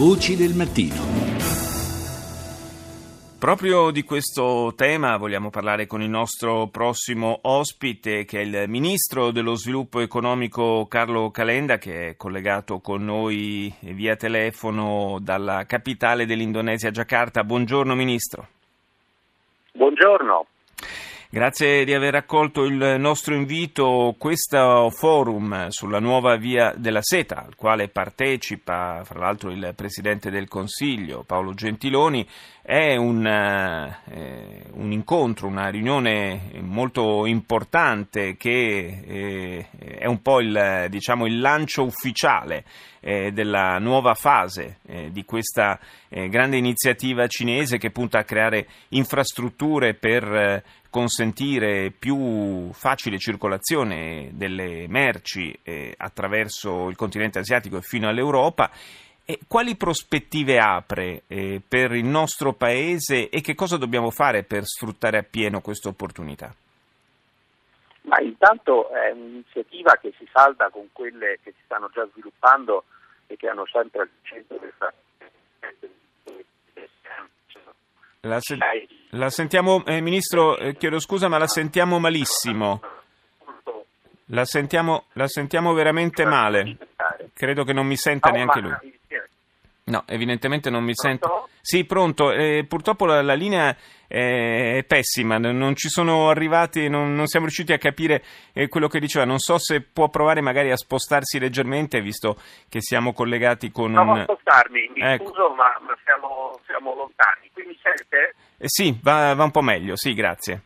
Voci del mattino. Proprio di questo tema vogliamo parlare con il nostro prossimo ospite, che è il ministro dello sviluppo economico Carlo Calenda, che è collegato con noi via telefono dalla capitale dell'Indonesia, Giacarta. Buongiorno ministro. Buongiorno. Grazie di aver accolto il nostro invito. Questo forum sulla nuova via della seta, al quale partecipa fra l'altro il Presidente del Consiglio Paolo Gentiloni, è un, eh, un incontro, una riunione molto importante che eh, è un po' il, diciamo, il lancio ufficiale eh, della nuova fase eh, di questa eh, grande iniziativa cinese che punta a creare infrastrutture per eh, consentire più facile circolazione delle merci attraverso il continente asiatico e fino all'Europa. E quali prospettive apre per il nostro Paese e che cosa dobbiamo fare per sfruttare appieno questa opportunità? Ma intanto è un'iniziativa che si salda con quelle che si stanno già sviluppando e che hanno sempre al centro questa la, se- la sentiamo, eh, Ministro, eh, chiedo scusa, ma la sentiamo malissimo. La sentiamo, la sentiamo veramente male. Credo che non mi senta neanche lui. No, evidentemente non mi sento. Sì, pronto. Eh, purtroppo la, la, linea è pessima, non ci sono arrivati, non, non siamo riusciti a capire eh, quello che diceva. Non so se può provare magari a spostarsi leggermente, visto che siamo collegati con Provo un. a spostarmi, mi ecco. scuso, ma, ma siamo, siamo, lontani. Qui mi sente? Eh, sì, va, va un po' meglio, sì, grazie.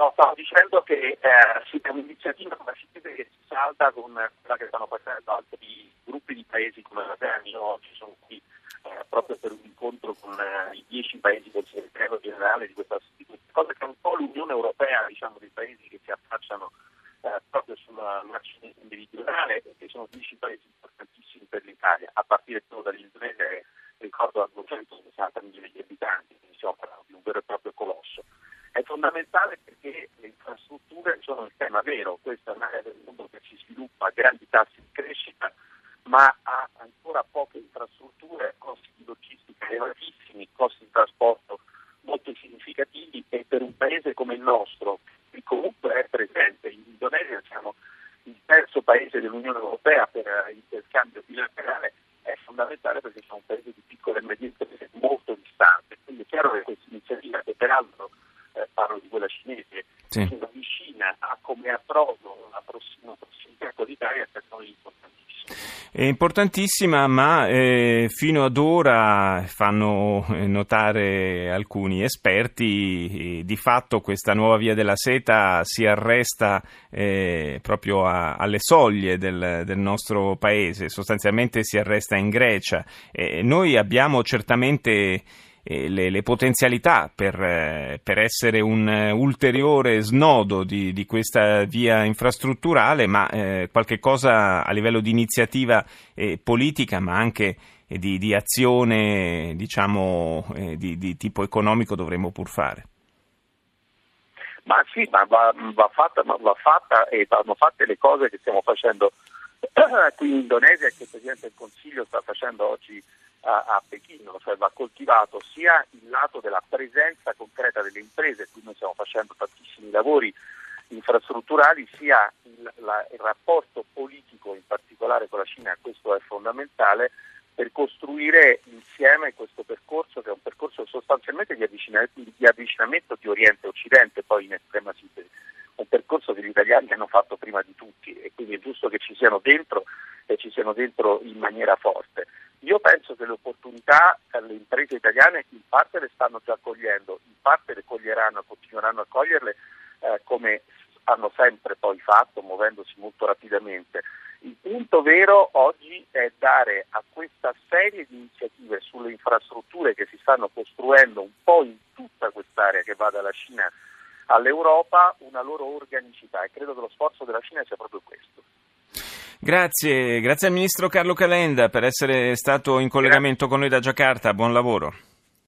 No, stavo dicendo che eh, è un'iniziativa come si vede che si salta con quella che stanno facendo altri gruppi di paesi come la Terra. Io oggi sono qui eh, proprio per un incontro con eh, i dieci paesi del segretario generale di questa, di cosa che è un po' l'Unione Europea, diciamo, dei paesi che si affacciano eh, proprio sulla macchina meridionale, che sono dieci paesi importantissimi per l'Italia, a partire solo dall'Indonesia che ricordo ha 260 milioni di abitanti, quindi stiamo parlando di un vero e proprio colosso. È fondamentale perché le infrastrutture sono il tema vero, questa è un'area del mondo che si sviluppa a grandi tassi di crescita, ma ha ancora poche infrastrutture, costi di logistica elevatissimi, costi di trasporto molto significativi e per un paese come il nostro, che comunque è presente in Indonesia, siamo il terzo paese dell'Unione Europea per interscambio bilaterale, è fondamentale perché siamo un paese di piccole e medie imprese molto distante. Quindi è chiaro che questa iniziativa, che peraltro eh, parlo di quella cinese, sì. che vicina a come approdo la prossima prossimità con l'Italia, per noi importantissima. È importantissima, ma eh, fino ad ora fanno eh, notare alcuni esperti, eh, di fatto questa nuova via della seta si arresta eh, proprio a, alle soglie del, del, nostro paese, sostanzialmente si arresta in Grecia. noi abbiamo certamente le, le, potenzialità per, eh, per, essere un eh, ulteriore snodo di, di questa via infrastrutturale, ma eh, qualche cosa a livello di iniziativa eh, politica, ma anche di, di, azione diciamo, eh, di, di, tipo economico dovremmo pur fare. Ma sì, ma va, va, fatta, va fatta e vanno fatte le cose che stiamo facendo qui in Indonesia e che il Presidente del Consiglio sta facendo oggi a, a Pechino, cioè va coltivato sia il lato della presenza concreta delle imprese, qui noi stiamo facendo tantissimi lavori infrastrutturali, sia il, la, il rapporto politico in particolare con la Cina, questo è fondamentale, per costruire insieme questo percorso che è un percorso sostanzialmente di avvicinamento di, avvicinamento di Oriente e Occidente, poi in estrema sintesi, un percorso che gli italiani hanno fatto prima di tutti e quindi è giusto che ci siano dentro e ci siano dentro in maniera forte. Io penso che le opportunità le imprese italiane in parte le stanno già cogliendo, in parte le coglieranno e continueranno a coglierle eh, come hanno sempre poi fatto, muovendosi molto rapidamente. Il punto vero oggi è dare a questa serie di iniziative sulle infrastrutture che si stanno costruendo un po' in tutta quest'area che va dalla Cina all'Europa una loro organicità e credo che lo sforzo della Cina sia proprio questo. Grazie, grazie al Ministro Carlo Calenda per essere stato in collegamento con noi da Giacarta, buon lavoro.